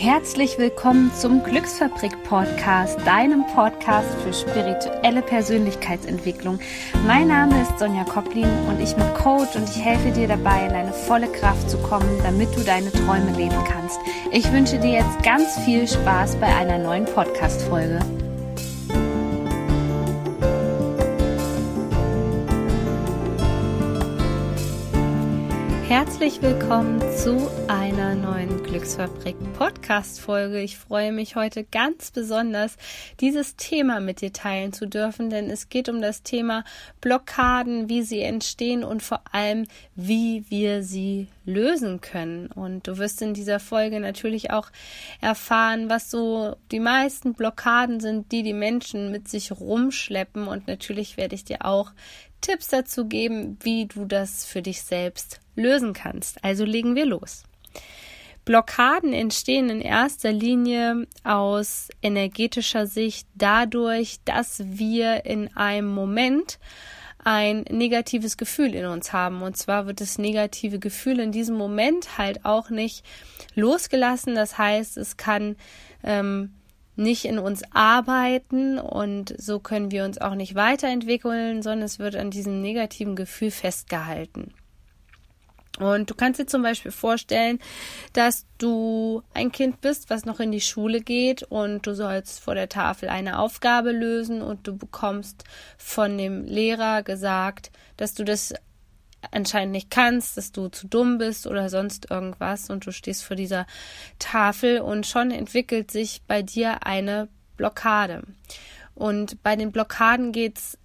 Herzlich willkommen zum Glücksfabrik Podcast, deinem Podcast für spirituelle Persönlichkeitsentwicklung. Mein Name ist Sonja Koplin und ich bin Coach und ich helfe dir dabei, in deine volle Kraft zu kommen, damit du deine Träume leben kannst. Ich wünsche dir jetzt ganz viel Spaß bei einer neuen Podcast-Folge. Herzlich willkommen zu einer neuen Glücksfabrik Podcast Folge. Ich freue mich heute ganz besonders, dieses Thema mit dir teilen zu dürfen, denn es geht um das Thema Blockaden, wie sie entstehen und vor allem, wie wir sie lösen können. Und du wirst in dieser Folge natürlich auch erfahren, was so die meisten Blockaden sind, die die Menschen mit sich rumschleppen. Und natürlich werde ich dir auch Tipps dazu geben, wie du das für dich selbst lösen kannst. Also legen wir los. Blockaden entstehen in erster Linie aus energetischer Sicht dadurch, dass wir in einem Moment ein negatives Gefühl in uns haben. Und zwar wird das negative Gefühl in diesem Moment halt auch nicht losgelassen. Das heißt, es kann ähm, nicht in uns arbeiten und so können wir uns auch nicht weiterentwickeln, sondern es wird an diesem negativen Gefühl festgehalten. Und du kannst dir zum Beispiel vorstellen, dass du ein Kind bist, was noch in die Schule geht und du sollst vor der Tafel eine Aufgabe lösen und du bekommst von dem Lehrer gesagt, dass du das anscheinend nicht kannst, dass du zu dumm bist oder sonst irgendwas und du stehst vor dieser Tafel und schon entwickelt sich bei dir eine Blockade. Und bei den Blockaden geht's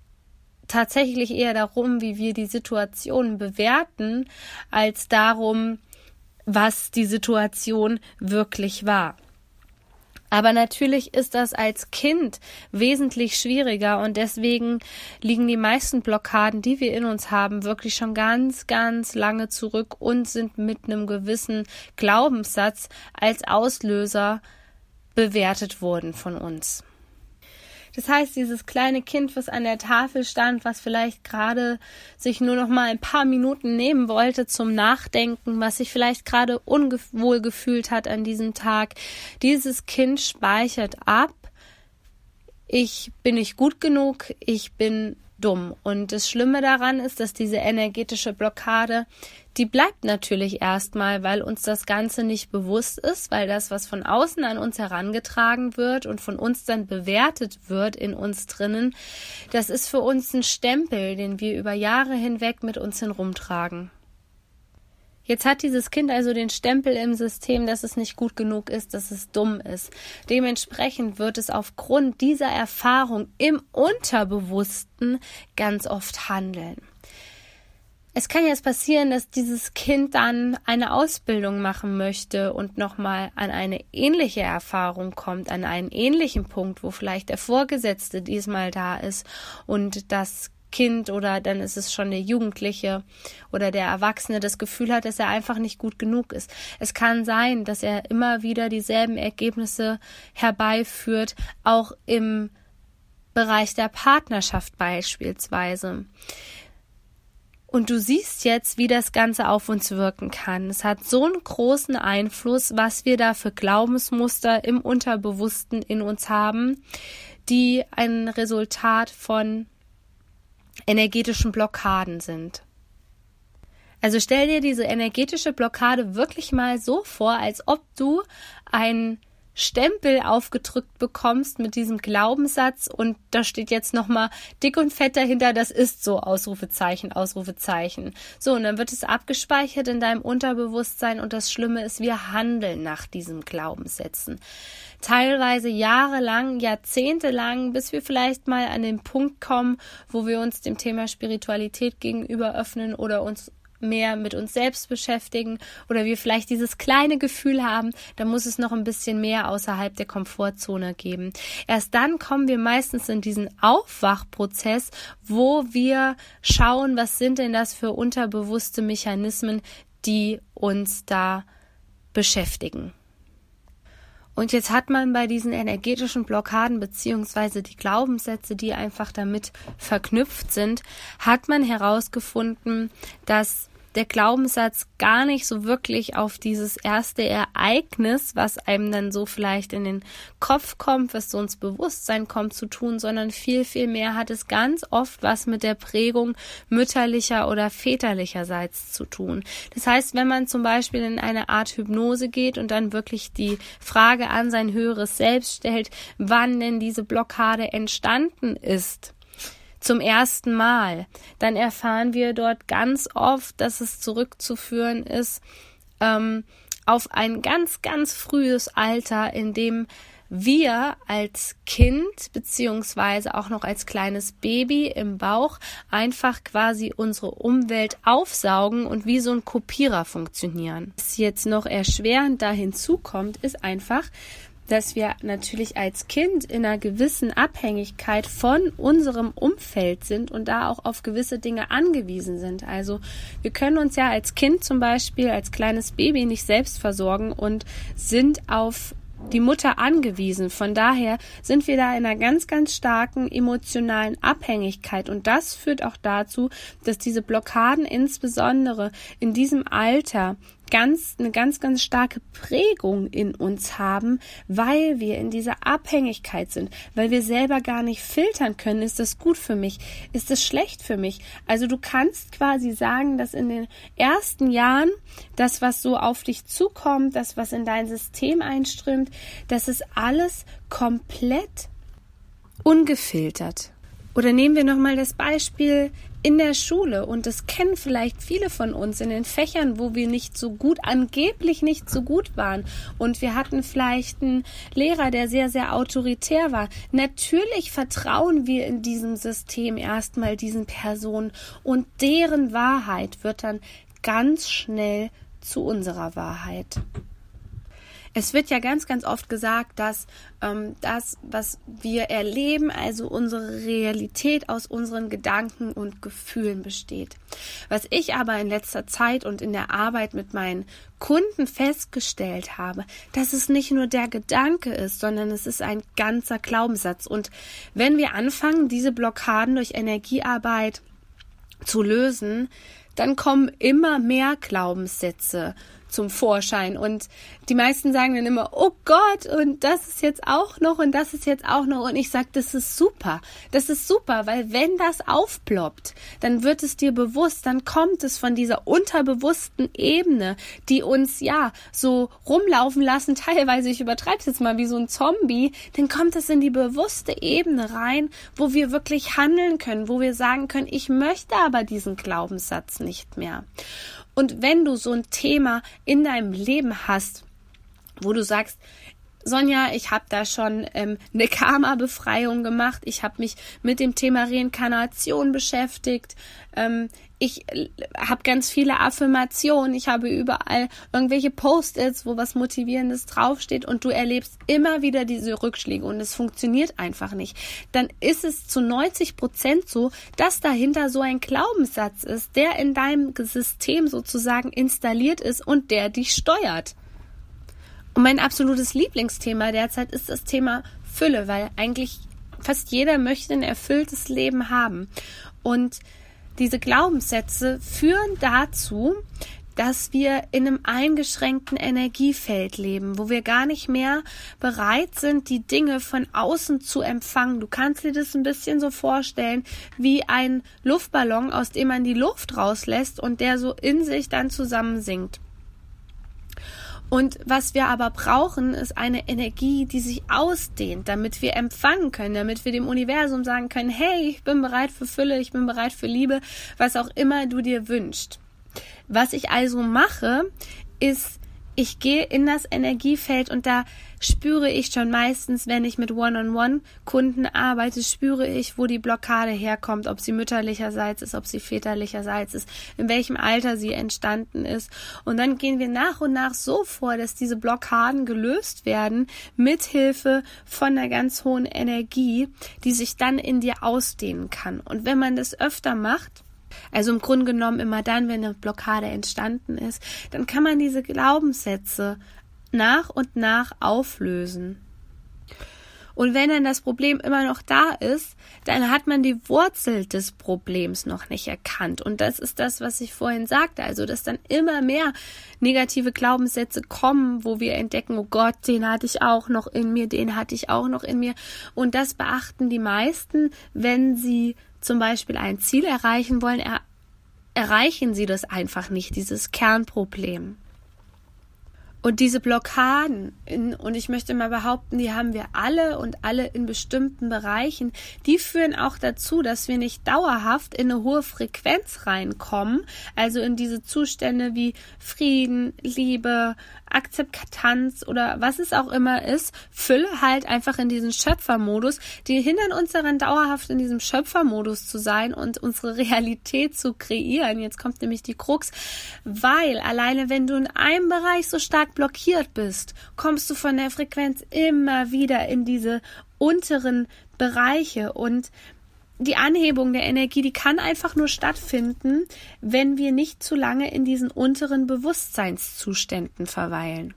tatsächlich eher darum, wie wir die Situation bewerten, als darum, was die Situation wirklich war. Aber natürlich ist das als Kind wesentlich schwieriger und deswegen liegen die meisten Blockaden, die wir in uns haben, wirklich schon ganz, ganz lange zurück und sind mit einem gewissen Glaubenssatz als Auslöser bewertet worden von uns. Das heißt, dieses kleine Kind, was an der Tafel stand, was vielleicht gerade sich nur noch mal ein paar Minuten nehmen wollte zum Nachdenken, was sich vielleicht gerade unwohl gefühlt hat an diesem Tag, dieses Kind speichert ab. Ich bin nicht gut genug, ich bin dumm. Und das Schlimme daran ist, dass diese energetische Blockade, die bleibt natürlich erstmal, weil uns das Ganze nicht bewusst ist, weil das, was von außen an uns herangetragen wird und von uns dann bewertet wird in uns drinnen, das ist für uns ein Stempel, den wir über Jahre hinweg mit uns herumtragen. Jetzt hat dieses Kind also den Stempel im System, dass es nicht gut genug ist, dass es dumm ist. Dementsprechend wird es aufgrund dieser Erfahrung im Unterbewussten ganz oft handeln. Es kann jetzt passieren, dass dieses Kind dann eine Ausbildung machen möchte und nochmal an eine ähnliche Erfahrung kommt, an einen ähnlichen Punkt, wo vielleicht der Vorgesetzte diesmal da ist und das Kind oder dann ist es schon der Jugendliche oder der Erwachsene das Gefühl hat, dass er einfach nicht gut genug ist. Es kann sein, dass er immer wieder dieselben Ergebnisse herbeiführt, auch im Bereich der Partnerschaft beispielsweise. Und du siehst jetzt, wie das Ganze auf uns wirken kann. Es hat so einen großen Einfluss, was wir da für Glaubensmuster im Unterbewussten in uns haben, die ein Resultat von energetischen Blockaden sind. Also stell dir diese energetische Blockade wirklich mal so vor, als ob du ein Stempel aufgedrückt bekommst mit diesem Glaubenssatz und da steht jetzt nochmal dick und fett dahinter, das ist so, Ausrufezeichen, Ausrufezeichen. So, und dann wird es abgespeichert in deinem Unterbewusstsein und das Schlimme ist, wir handeln nach diesen Glaubenssätzen. Teilweise jahrelang, jahrzehntelang, bis wir vielleicht mal an den Punkt kommen, wo wir uns dem Thema Spiritualität gegenüber öffnen oder uns mehr mit uns selbst beschäftigen oder wir vielleicht dieses kleine Gefühl haben, da muss es noch ein bisschen mehr außerhalb der Komfortzone geben. Erst dann kommen wir meistens in diesen Aufwachprozess, wo wir schauen, was sind denn das für unterbewusste Mechanismen, die uns da beschäftigen. Und jetzt hat man bei diesen energetischen Blockaden beziehungsweise die Glaubenssätze, die einfach damit verknüpft sind, hat man herausgefunden, dass der Glaubenssatz gar nicht so wirklich auf dieses erste Ereignis, was einem dann so vielleicht in den Kopf kommt, was so ins Bewusstsein kommt, zu tun, sondern viel, viel mehr hat es ganz oft was mit der Prägung mütterlicher oder väterlicherseits zu tun. Das heißt, wenn man zum Beispiel in eine Art Hypnose geht und dann wirklich die Frage an sein höheres Selbst stellt, wann denn diese Blockade entstanden ist, zum ersten Mal, dann erfahren wir dort ganz oft, dass es zurückzuführen ist ähm, auf ein ganz, ganz frühes Alter, in dem wir als Kind beziehungsweise auch noch als kleines Baby im Bauch einfach quasi unsere Umwelt aufsaugen und wie so ein Kopierer funktionieren. Was jetzt noch erschwerend da hinzukommt, ist einfach, dass wir natürlich als Kind in einer gewissen Abhängigkeit von unserem Umfeld sind und da auch auf gewisse Dinge angewiesen sind. Also wir können uns ja als Kind zum Beispiel, als kleines Baby nicht selbst versorgen und sind auf die Mutter angewiesen. Von daher sind wir da in einer ganz, ganz starken emotionalen Abhängigkeit. Und das führt auch dazu, dass diese Blockaden insbesondere in diesem Alter ganz, eine ganz, ganz starke Prägung in uns haben, weil wir in dieser Abhängigkeit sind, weil wir selber gar nicht filtern können, ist das gut für mich, ist das schlecht für mich. Also du kannst quasi sagen, dass in den ersten Jahren das, was so auf dich zukommt, das, was in dein System einströmt, das ist alles komplett ungefiltert. Oder nehmen wir nochmal das Beispiel in der Schule und das kennen vielleicht viele von uns in den Fächern, wo wir nicht so gut, angeblich nicht so gut waren und wir hatten vielleicht einen Lehrer, der sehr, sehr autoritär war. Natürlich vertrauen wir in diesem System erstmal diesen Personen und deren Wahrheit wird dann ganz schnell zu unserer Wahrheit. Es wird ja ganz, ganz oft gesagt, dass ähm, das, was wir erleben, also unsere Realität aus unseren Gedanken und Gefühlen besteht. Was ich aber in letzter Zeit und in der Arbeit mit meinen Kunden festgestellt habe, dass es nicht nur der Gedanke ist, sondern es ist ein ganzer Glaubenssatz. Und wenn wir anfangen, diese Blockaden durch Energiearbeit zu lösen, dann kommen immer mehr Glaubenssätze zum Vorschein. Und die meisten sagen dann immer, oh Gott, und das ist jetzt auch noch und das ist jetzt auch noch. Und ich sage, das ist super. Das ist super, weil wenn das aufploppt, dann wird es dir bewusst, dann kommt es von dieser unterbewussten Ebene, die uns ja so rumlaufen lassen, teilweise, ich übertreibe es jetzt mal wie so ein Zombie, dann kommt es in die bewusste Ebene rein, wo wir wirklich handeln können, wo wir sagen können, ich möchte aber diesen Glaubenssatz nicht mehr. Und wenn du so ein Thema in deinem Leben hast, wo du sagst, Sonja, ich habe da schon ähm, eine Karma-Befreiung gemacht. Ich habe mich mit dem Thema Reinkarnation beschäftigt. Ähm, ich äh, habe ganz viele Affirmationen. Ich habe überall irgendwelche Post-its, wo was Motivierendes draufsteht und du erlebst immer wieder diese Rückschläge und es funktioniert einfach nicht. Dann ist es zu 90 Prozent so, dass dahinter so ein Glaubenssatz ist, der in deinem System sozusagen installiert ist und der dich steuert. Und mein absolutes Lieblingsthema derzeit ist das Thema Fülle, weil eigentlich fast jeder möchte ein erfülltes Leben haben. Und diese Glaubenssätze führen dazu, dass wir in einem eingeschränkten Energiefeld leben, wo wir gar nicht mehr bereit sind, die Dinge von außen zu empfangen. Du kannst dir das ein bisschen so vorstellen wie ein Luftballon, aus dem man die Luft rauslässt und der so in sich dann zusammensinkt. Und was wir aber brauchen, ist eine Energie, die sich ausdehnt, damit wir empfangen können, damit wir dem Universum sagen können, hey, ich bin bereit für Fülle, ich bin bereit für Liebe, was auch immer du dir wünschst. Was ich also mache, ist ich gehe in das Energiefeld und da spüre ich schon meistens, wenn ich mit One-on-One-Kunden arbeite, spüre ich, wo die Blockade herkommt, ob sie mütterlicherseits ist, ob sie väterlicherseits ist, in welchem Alter sie entstanden ist. Und dann gehen wir nach und nach so vor, dass diese Blockaden gelöst werden, mithilfe von einer ganz hohen Energie, die sich dann in dir ausdehnen kann. Und wenn man das öfter macht, also im Grunde genommen immer dann, wenn eine Blockade entstanden ist, dann kann man diese Glaubenssätze nach und nach auflösen. Und wenn dann das Problem immer noch da ist, dann hat man die Wurzel des Problems noch nicht erkannt. Und das ist das, was ich vorhin sagte. Also, dass dann immer mehr negative Glaubenssätze kommen, wo wir entdecken, oh Gott, den hatte ich auch noch in mir, den hatte ich auch noch in mir. Und das beachten die meisten, wenn sie zum Beispiel ein Ziel erreichen wollen, er erreichen sie das einfach nicht, dieses Kernproblem. Und diese Blockaden, in, und ich möchte mal behaupten, die haben wir alle und alle in bestimmten Bereichen, die führen auch dazu, dass wir nicht dauerhaft in eine hohe Frequenz reinkommen, also in diese Zustände wie Frieden, Liebe, Akzeptanz oder was es auch immer ist, Fülle halt einfach in diesen Schöpfermodus, die hindern uns daran, dauerhaft in diesem Schöpfermodus zu sein und unsere Realität zu kreieren. Jetzt kommt nämlich die Krux, weil alleine wenn du in einem Bereich so stark blockiert bist, kommst du von der Frequenz immer wieder in diese unteren Bereiche und die Anhebung der Energie, die kann einfach nur stattfinden, wenn wir nicht zu lange in diesen unteren Bewusstseinszuständen verweilen.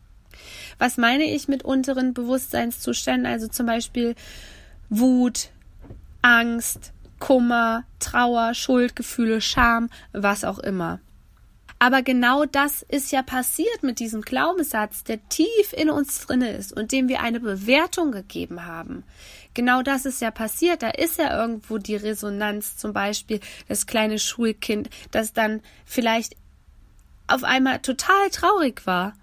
Was meine ich mit unteren Bewusstseinszuständen? Also zum Beispiel Wut, Angst, Kummer, Trauer, Schuldgefühle, Scham, was auch immer. Aber genau das ist ja passiert mit diesem Glaubenssatz, der tief in uns drinne ist und dem wir eine Bewertung gegeben haben. Genau das ist ja passiert. Da ist ja irgendwo die Resonanz, zum Beispiel das kleine Schulkind, das dann vielleicht auf einmal total traurig war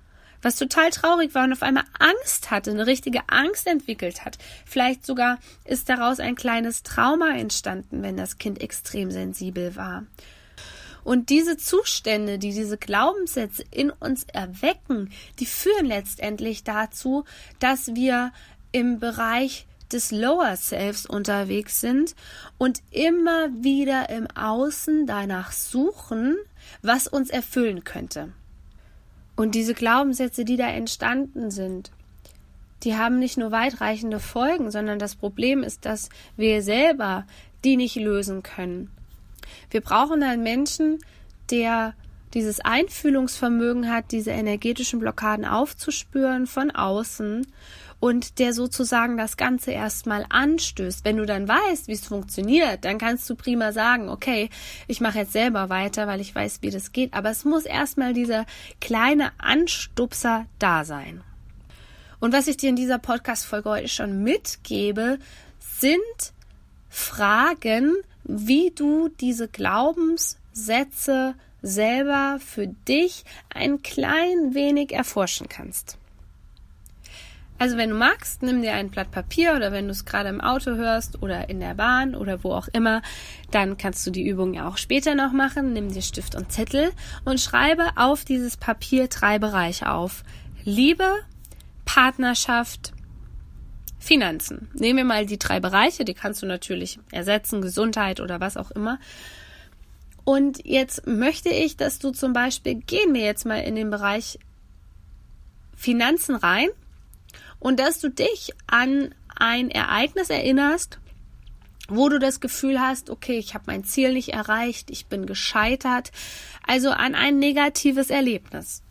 was total traurig war und auf einmal Angst hatte, eine richtige Angst entwickelt hat. Vielleicht sogar ist daraus ein kleines Trauma entstanden, wenn das Kind extrem sensibel war. Und diese Zustände, die diese Glaubenssätze in uns erwecken, die führen letztendlich dazu, dass wir im Bereich des Lower Selves unterwegs sind und immer wieder im Außen danach suchen, was uns erfüllen könnte. Und diese Glaubenssätze, die da entstanden sind, die haben nicht nur weitreichende Folgen, sondern das Problem ist, dass wir selber die nicht lösen können. Wir brauchen einen Menschen, der dieses Einfühlungsvermögen hat, diese energetischen Blockaden aufzuspüren von außen und der sozusagen das Ganze erstmal anstößt. Wenn du dann weißt, wie es funktioniert, dann kannst du prima sagen, okay, ich mache jetzt selber weiter, weil ich weiß, wie das geht. Aber es muss erstmal dieser kleine Anstupser da sein. Und was ich dir in dieser Podcast-Folge heute schon mitgebe, sind Fragen, wie du diese Glaubenssätze selber für dich ein klein wenig erforschen kannst. Also wenn du magst, nimm dir ein Blatt Papier oder wenn du es gerade im Auto hörst oder in der Bahn oder wo auch immer, dann kannst du die Übung ja auch später noch machen. Nimm dir Stift und Zettel und schreibe auf dieses Papier drei Bereiche auf. Liebe, Partnerschaft, Finanzen. Nehmen wir mal die drei Bereiche, die kannst du natürlich ersetzen, Gesundheit oder was auch immer. Und jetzt möchte ich, dass du zum Beispiel, gehen wir jetzt mal in den Bereich Finanzen rein und dass du dich an ein Ereignis erinnerst, wo du das Gefühl hast, okay, ich habe mein Ziel nicht erreicht, ich bin gescheitert, also an ein negatives Erlebnis.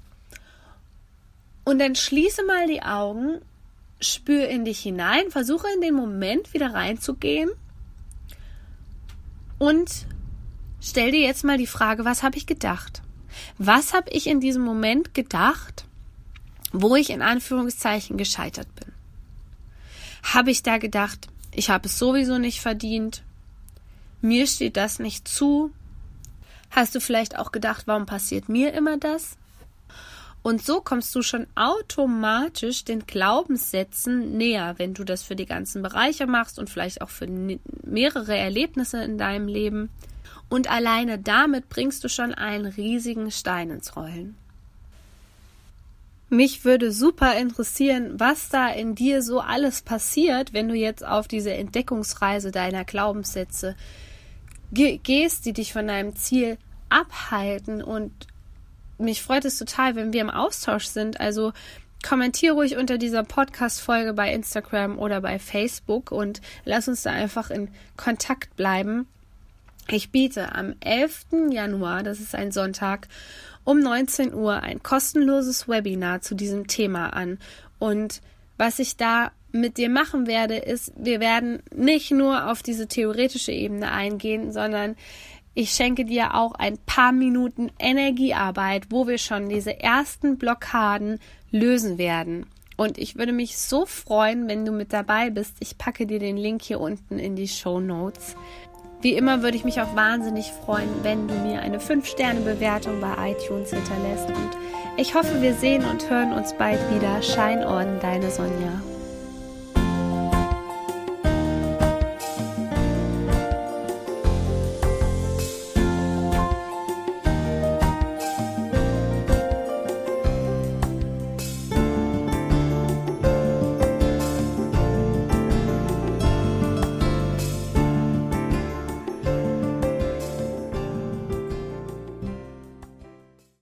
Und dann schließe mal die Augen spür in dich hinein, versuche in den Moment wieder reinzugehen und stell dir jetzt mal die Frage, was habe ich gedacht? Was habe ich in diesem Moment gedacht, wo ich in Anführungszeichen gescheitert bin? Habe ich da gedacht, ich habe es sowieso nicht verdient, mir steht das nicht zu? Hast du vielleicht auch gedacht, warum passiert mir immer das? Und so kommst du schon automatisch den Glaubenssätzen näher, wenn du das für die ganzen Bereiche machst und vielleicht auch für mehrere Erlebnisse in deinem Leben. Und alleine damit bringst du schon einen riesigen Stein ins Rollen. Mich würde super interessieren, was da in dir so alles passiert, wenn du jetzt auf diese Entdeckungsreise deiner Glaubenssätze gehst, die dich von deinem Ziel abhalten und mich freut es total, wenn wir im Austausch sind. Also kommentiere ruhig unter dieser Podcast-Folge bei Instagram oder bei Facebook und lass uns da einfach in Kontakt bleiben. Ich biete am 11. Januar, das ist ein Sonntag, um 19 Uhr ein kostenloses Webinar zu diesem Thema an. Und was ich da mit dir machen werde, ist, wir werden nicht nur auf diese theoretische Ebene eingehen, sondern ich schenke dir auch ein paar Minuten Energiearbeit, wo wir schon diese ersten Blockaden lösen werden. Und ich würde mich so freuen, wenn du mit dabei bist. Ich packe dir den Link hier unten in die Show Notes. Wie immer würde ich mich auch wahnsinnig freuen, wenn du mir eine 5-Sterne-Bewertung bei iTunes hinterlässt. Und ich hoffe, wir sehen und hören uns bald wieder. Shine on, deine Sonja.